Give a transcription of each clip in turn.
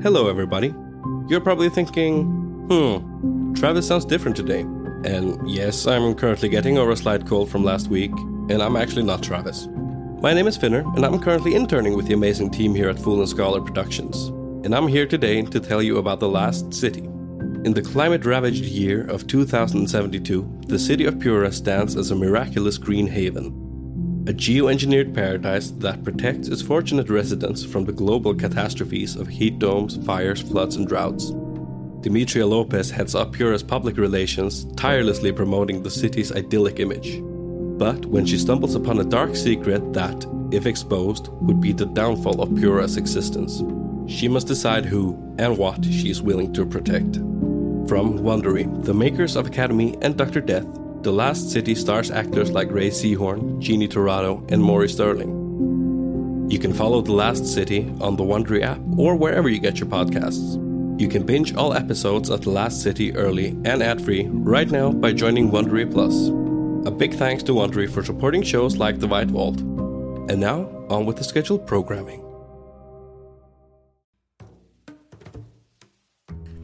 Hello, everybody. You're probably thinking, hmm, Travis sounds different today. And yes, I'm currently getting over a slight cold from last week, and I'm actually not Travis. My name is Finner, and I'm currently interning with the amazing team here at Fool and Scholar Productions. And I'm here today to tell you about The Last City. In the climate ravaged year of 2072, the city of Pura stands as a miraculous green haven, a geoengineered paradise that protects its fortunate residents from the global catastrophes of heat domes, fires, floods, and droughts. Demetria Lopez heads up Pura's public relations, tirelessly promoting the city's idyllic image. But when she stumbles upon a dark secret that, if exposed, would be the downfall of Pura's existence, she must decide who and what she is willing to protect. From Wondery, the makers of Academy and Dr. Death, the Last City stars actors like Rhea Seehorn, Jeannie Torrado, and Maury Sterling. You can follow The Last City on the Wondery app or wherever you get your podcasts. You can binge all episodes of The Last City early and ad-free right now by joining Wondery Plus. A big thanks to Wondery for supporting shows like The White Vault. And now, on with the scheduled programming.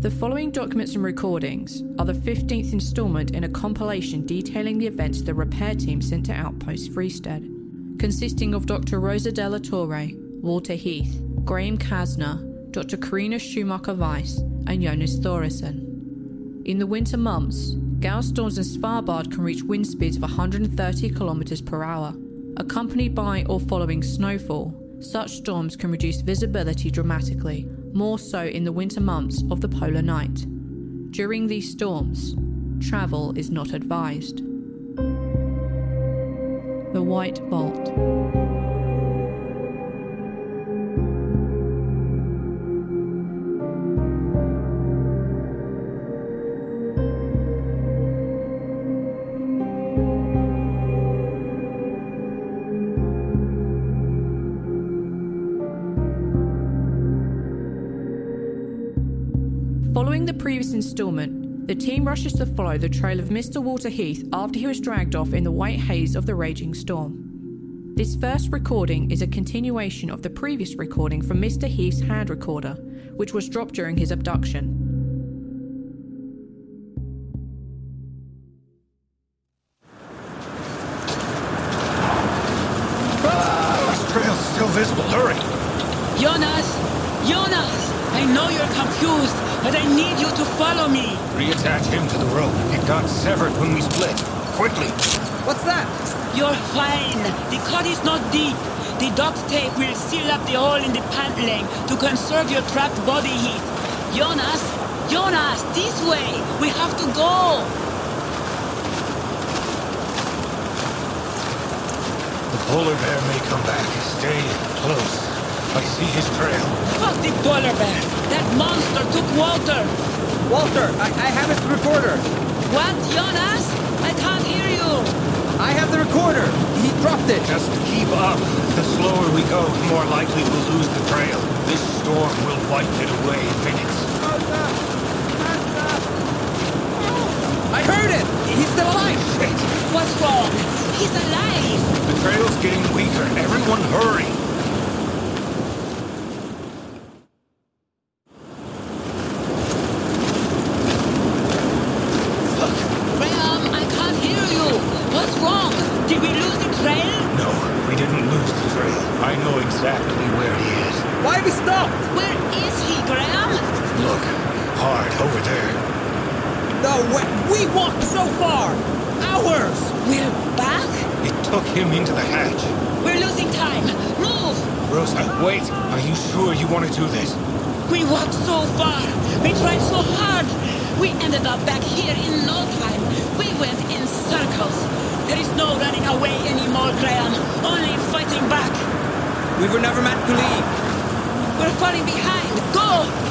The following documents and recordings are the 15th instalment in a compilation detailing the events the repair team sent to Outpost Frostheim, consisting of Dr. Rosa De La Torre, Walter Heath, Graham Casner, Dr. Karina Schumacher Weiss, and Jonas Thoresen. In the winter months, gale storms in Svalbard can reach wind speeds of 130 km per hour. Accompanied by or following snowfall, such storms can reduce visibility dramatically, more so in the winter months of the polar night. During these storms, travel is not advised. The White Vault. Previous instalment, the team rushes to follow the trail of Mr. Walter Heath after he was dragged off in the white haze of the raging storm. This first recording is a continuation of the previous recording from Mr. Heath's hand recorder, which was dropped during his abduction. This trail's still visible. Hurry! Jonas! Jonas! I know you're confused, but I need you to follow me. Reattach him to the rope. It got severed when we split. Quickly! What's that? You're fine. The cut is not deep. The duct tape will seal up the hole in the paneling to conserve your trapped body heat. Jonas! Jonas! This way! We have to go! The polar bear may come back. Stay close. I see his trail. Fuck the polar bear! That monster took Walter! Walter, I, I have his recorder. What, Jonas? I can't hear you! I have the recorder. He dropped it. Just keep up. The slower we go, the more likely we'll lose the trail. This storm will wipe it away in minutes. I heard it. He's still alive. Shit! What's wrong? He's alive! The trail's getting weaker. Everyone hurry! Graham, I can't hear you! What's wrong? Did we lose the trail? No, we didn't lose the trail. I know exactly where he is. Why have we stopped? Where is he, Graham? way! We walked so far! Hours! We're back? It took him into the hatch. We're losing time. Move! Rosa, wait. Are you sure you want to do this? We walked so far. We tried so hard. We ended up back here in no time. We went in circles. There is no running away anymore, Graham. Only fighting back. We were never meant to leave. We're falling behind. Go!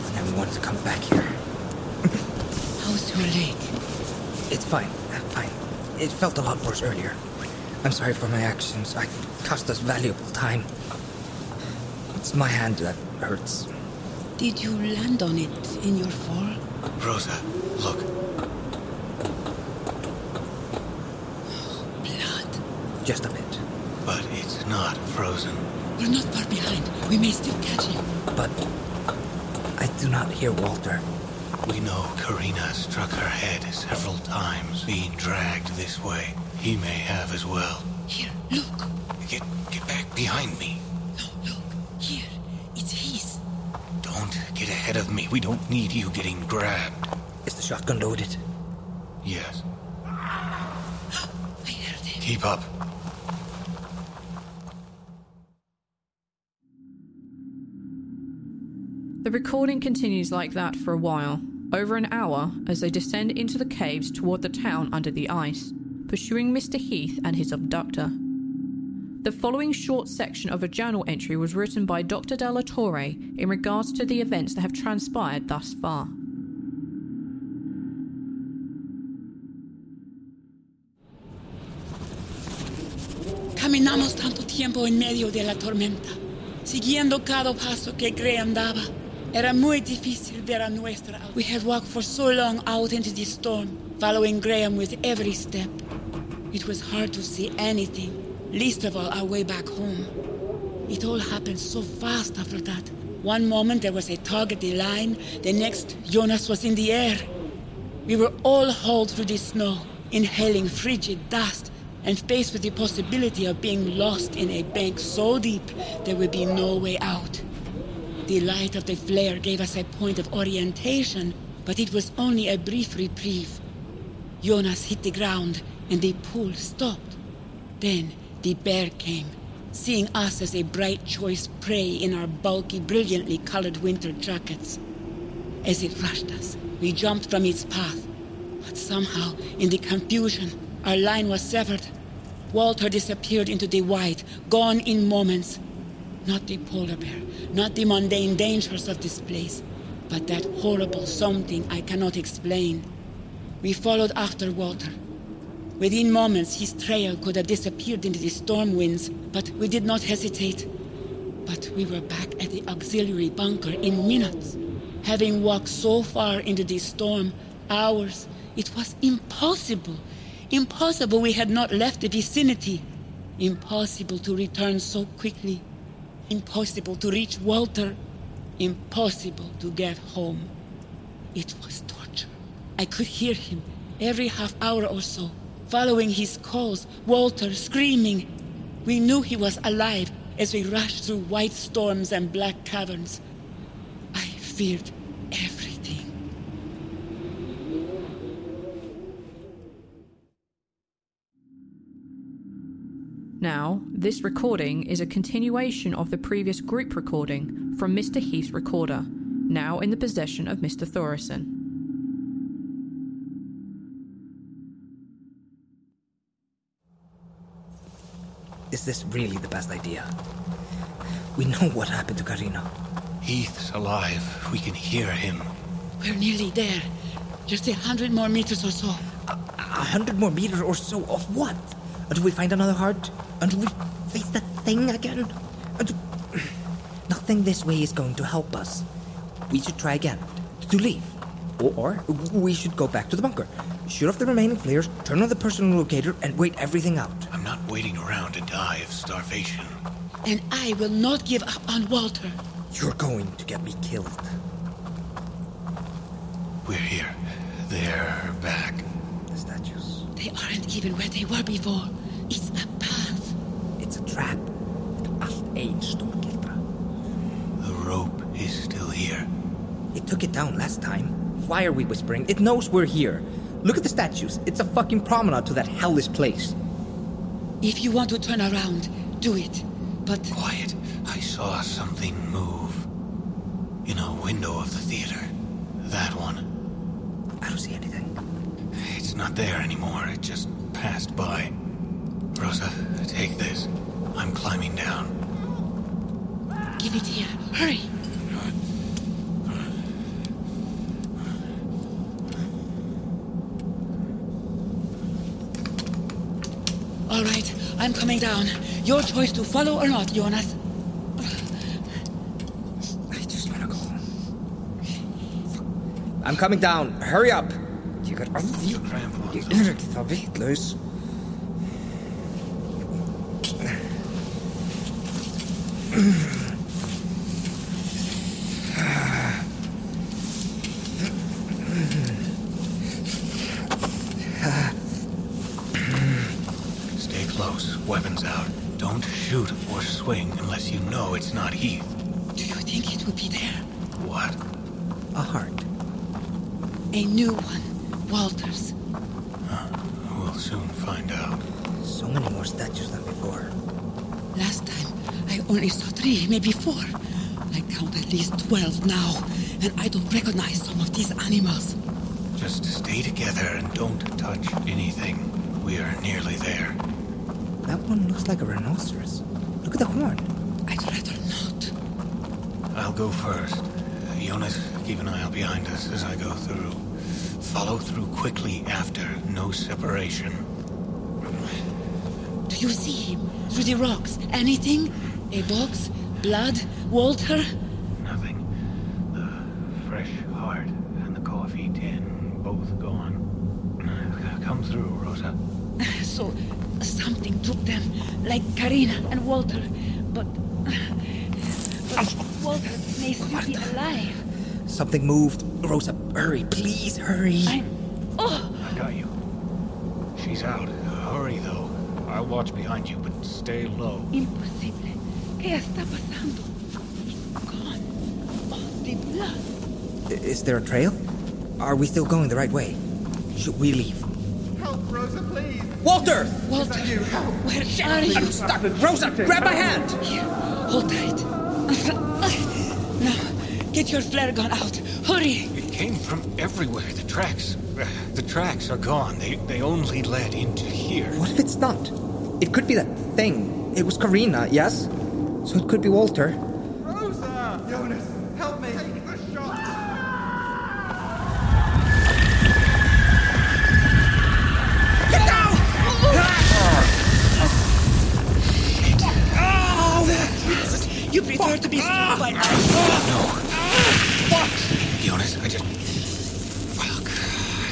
I never wanted to come back here. How's your leg? It's fine. Fine. It felt a lot worse earlier. I'm sorry for my actions. I cost us valuable time. It's my hand that hurts. Did you land on it in your fall? Rosa, look. Blood. Just a bit. But it's not frozen. We're not far behind. We may still catch him. But I do not hear Walter. We know Karina struck her head several times being dragged this way. He may have as well. Here, look. Get get back behind me. No, look. Here. It's his. Don't get ahead of me. We don't need you getting grabbed. Is the shotgun loaded? Yes. I heard him. Keep up. The recording continues like that for a while, over an hour, as they descend into the caves toward the town under the ice, pursuing Mr. Heath and his abductor. The following short section of a journal entry was written by Dr. De La Torre in regards to the events that have transpired thus far. Caminamos tanto tiempo en medio de la tormenta, siguiendo cada paso que Graham daba. Era muy difícil ver a nuestra. We had walked for so long out into the storm, following Graham with every step. It was hard to see anything, least of all our way back home. It all happened so fast after that. One moment there was a targeted line, the next Jonas was in the air. We were all hauled through the snow, inhaling frigid dust, and faced with the possibility of being lost in a bank so deep there would be no way out. The light of the flare gave us a point of orientation, but it was only a brief reprieve. Jonas hit the ground, and the pool stopped. Then the bear came, seeing us as a bright choice prey in our bulky, brilliantly colored winter jackets. As it rushed us, we jumped from its path. But somehow, in the confusion, our line was severed. Walter disappeared into the white, gone in moments. Not the polar bear, not the mundane dangers of this place, but that horrible something I cannot explain. We followed after Walter. Within moments, his trail could have disappeared into the storm winds, but we did not hesitate. But we were back at the auxiliary bunker in minutes. Having walked so far into the storm, hours, it was impossible. Impossible we had not left the vicinity. Impossible to return so quickly. Impossible to reach Walter. Impossible to get home. It was torture. I could hear him every half hour or so, following his calls, Walter screaming. We knew he was alive as we rushed through white storms and black caverns. I feared everything. This recording is a continuation of the previous group recording from Mr. Heath's recorder, now in the possession of Mr. Thorison. Is this really the best idea? We know what happened to Karina. Heath's alive. We can hear him. We're nearly there. Just a hundred more meters or so. A hundred more meters or so of what? Until we find another heart? Until we face the thing again? Until... Nothing this way is going to help us. We should try again. To leave. Or we should go back to the bunker. Shoot off the remaining flares, turn on the personal locator, and wait everything out. I'm not waiting around to die of starvation. And I will not give up on Walter. You're going to get me killed. We're here. They're back. The statues. They aren't even where they were before. It's a path. It's a trap. Allt ein stormgildra. The rope is still here. It took it down last time. Why are we whispering? It knows we're here. Look at the statues. It's a fucking promenade to that hellish place. If you want to turn around, do it. But Quiet. I saw something move. In a window of the theater. That one. I don't see anything. It's not there anymore. It just passed by. Rosa, take this. I'm climbing down. give it here. Hurry. All right, I'm coming down. Your choice to follow or not, Jonas. I just wanna go home. I'm coming down. Hurry up! You got crampons. Erik, ta vettlös. Stay only saw three, maybe four. I count at least twelve now, and I don't recognize some of these animals. Just stay together and don't touch anything. We are nearly there. That one looks like a rhinoceros. Look at the horn. I'd rather not. I'll go first. Jonas, keep an eye out behind us as I go through. Follow through quickly after. No separation. Do you see him through the rocks? Anything? A box? Blood? Walter? Nothing. The fresh heart and the coffee tin, both gone. Come through, Rosa. So something took them, like Karina and Walter. But, but Walter may still be alive. Something moved. Rosa, hurry, please, hurry. I'm. Oh, I got you. She's out. Hurry, though. I'll watch behind you, but stay low. imposible. ¿Qué está pasando? Gone. All the blood. Is there a trail? Are we still going the right way? Should we leave? Help, Rosa, please! Walter! Walter, You help! where are you? I'm stuck! Rosa, grab my hand! Here, hold tight. now, get your flare gun out. Hurry! It came from everywhere. The tracks. The tracks are gone. They they only led into here. What if it's not? It could be that thing. It was Karina, yes? So it could be Walter. Rosa! Jonas, help me! Take the shot! Get down! You prefer to be struck by ah! ah! ah! us. Jonas, I just. Fuck.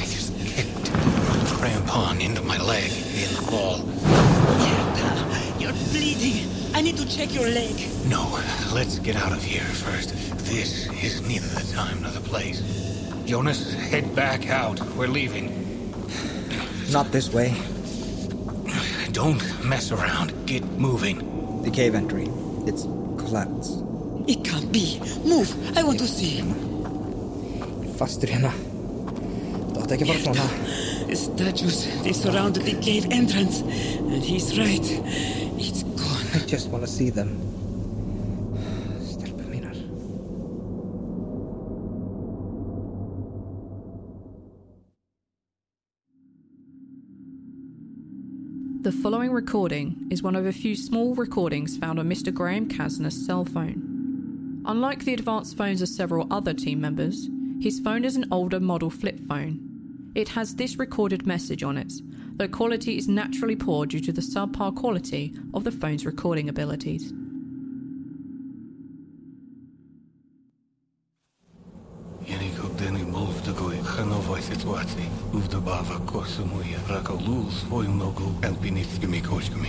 I just kicked a crampon into my leg in the fall. Mierda, You're bleeding. I need to check your leg. No, let's get out of here first. This is neither the time nor the place. Jonas, head back out. We're leaving. Not this way. Don't mess around. Get moving. The cave entry. It's collapsed. It can't be. Move. I want to see. Fastur hérna. Það átti ekki að fara svona. The statues, they surrounded the cave entrance. And he's right. It's gone. I just want to see them. The following recording is one of a few small recordings found on Mr. Graham Casner's cell phone. Unlike the advanced phones of several other team members, his phone is an older model flip phone. It has this recorded message on it, though quality is naturally poor due to the subpar quality of the phone's recording abilities. Ніколи був в такої ханової ситуації. Вдобавок косумує раколул свою ногу альпіністськими кочками.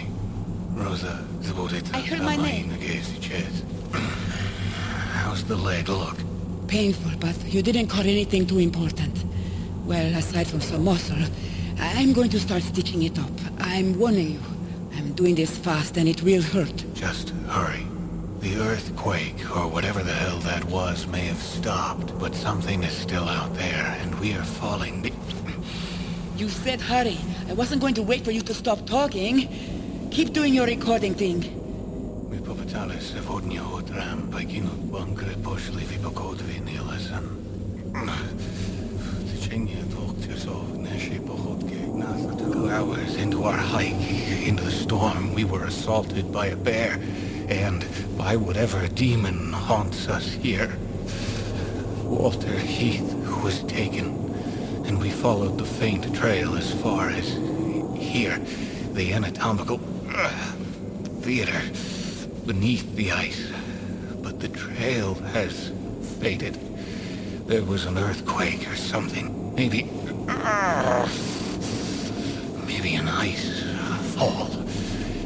Роза зводиться I heard на my моїй name. ногі сейчас. How's the leg look? Painful, but you didn't cut anything too important. Well, aside from some muscle, I'm going to start stitching it up. I'm warning you. I'm doing this fast and it will hurt. Just hurry. The earthquake, or whatever the hell that was, may have stopped, but something is still out there, and we are falling. You said hurry. I wasn't going to wait for you to stop talking. Keep doing your recording thing. Mi popetalis evodnio utram paikinut bankre poshlivi pokodvi nilasan. Tichenye doktisov Two hours into our hike, into the storm, we were assaulted by a bear, and by whatever demon haunts us here. Walter Heath was taken, and we followed the faint trail as far as here, the anatomical uh, theater beneath the ice. But the trail has faded. There was an earthquake or something. Maybe. Maybe an ice fall.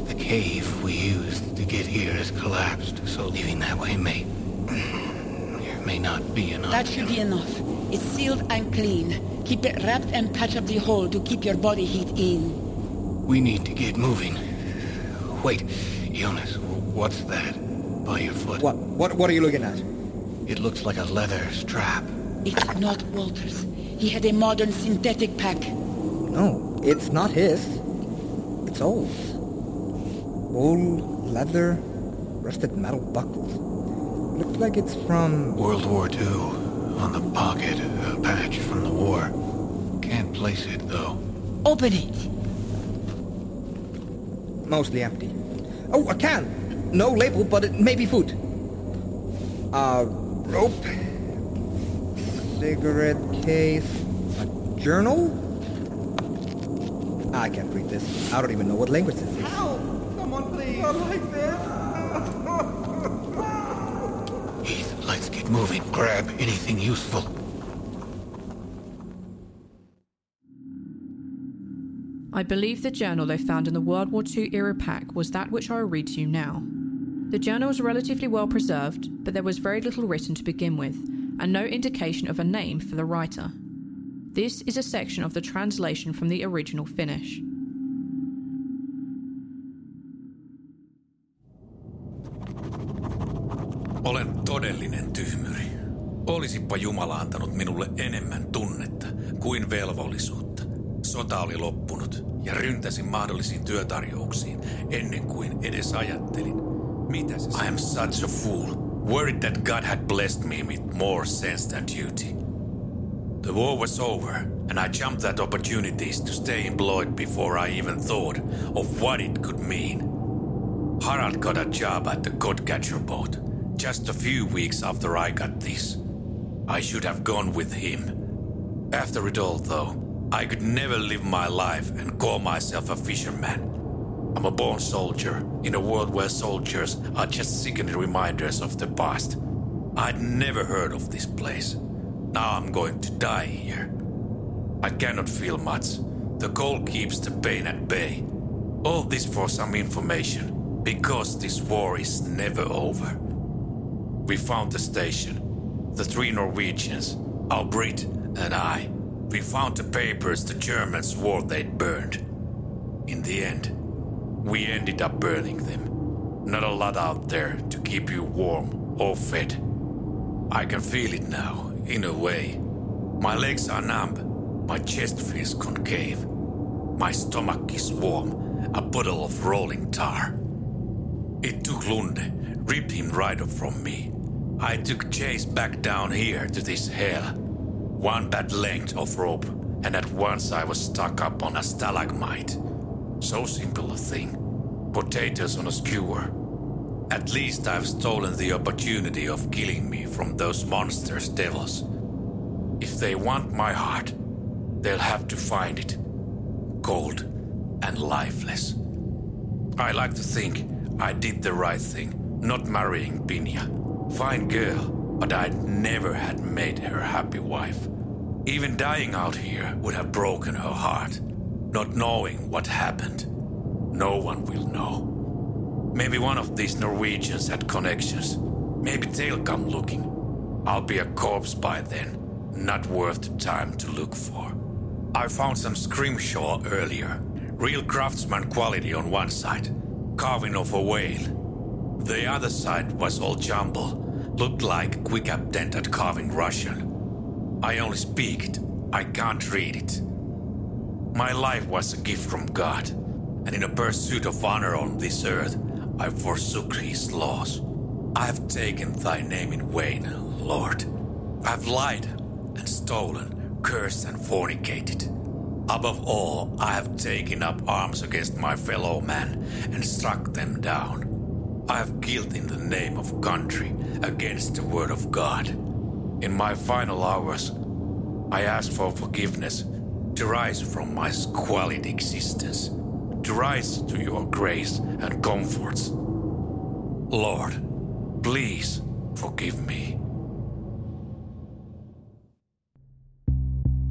The cave we used to get here has collapsed, so leaving that way may. may not be enough. That should be enough. It's sealed and clean. Keep it wrapped and patch up the hole to keep your body heat in. We need to get moving. Wait, Jonas, what's that? By your foot? What, what, what are you looking at? It looks like a leather strap. It's not Walter's. He had a modern synthetic pack. No, it's not his. It's old. Old leather, rusted metal buckles. Looks like it's from. World War II. On the pocket, a patch from the war. Can't place it, though. Open it. Mostly empty. Oh, a can! No label, but it may be food. A rope. Cigarette case. A journal? I can't read this. I don't even know what language this is. Help! Someone please! Not like this! Heath, let's get moving. Grab anything useful. I believe the journal they found in the World War II era pack was that which I will read to you now. The journal was relatively well preserved, but there was very little written to begin with, and no indication of a name for the writer. This is a section of the translation from the original Finnish. Olen todellinen tyhmyri. Jumala antanut minulle enemmän tunnetta kuin velvollisuutta. Sota oli loppunut ja ryntäsin mahdollisiin työtarjouksiin ennen kuin edes ajattelin, mitä se I am such a fool. Worried that God had blessed me with more sense than duty. The war was over, and I jumped at opportunities to stay employed before I even thought of what it could mean. Harald got a job at the Codcatcher boat just a few weeks after I got this. I should have gone with him. After it all, though, I could never live my life and call myself a fisherman. I'm a born soldier in a world where soldiers are just sickening reminders of the past. I'd never heard of this place. Now I'm going to die here. I cannot feel much. The cold keeps the pain at bay. All this for some information, because this war is never over. We found the station. The three Norwegians, Albrit and I. We found the papers the Germans swore they'd burned. In the end, we ended up burning them. Not a lot out there to keep you warm or fed. I can feel it now, in a way. My legs are numb, my chest feels concave. My stomach is warm, a puddle of rolling tar. It took Lunde, ripped him right off from me. I took Chase back down here to this hell. One bad length of rope, and at once I was stuck up on a stalagmite. So simple a thing. Potatoes on a skewer. At least I've stolen the opportunity of killing me from those monsters' devils. If they want my heart, they'll have to find it. Cold and lifeless. I like to think I did the right thing, not marrying Pinya. Fine girl, but I'd never had made her happy wife. Even dying out here would have broken her heart. Not knowing what happened. No one will know. Maybe one of these Norwegians had connections. Maybe they'll come looking. I'll be a corpse by then. Not worth the time to look for. I found some scrimshaw earlier. Real craftsman quality on one side. Carving of a whale. The other side was all jumble. Looked like quick attempt at carving Russian. I only speak it. I can't read it. My life was a gift from God, and in a pursuit of honor on this earth, I forsook his laws. I have taken thy name in vain, Lord. I've lied and stolen, cursed and fornicated. Above all, I have taken up arms against my fellow men and struck them down. I have guilt in the name of country against the word of God. In my final hours, I ask for forgiveness to rise from my squalid existence, to rise to your grace and comforts. Lord, please forgive me.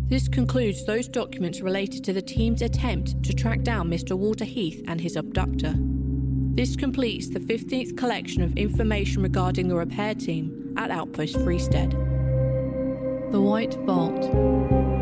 This concludes those documents related to the team's attempt to track down Mr. Walter Heath and his abductor. This completes the 15th collection of information regarding the repair team at Outpost Frostheim. The White Vault.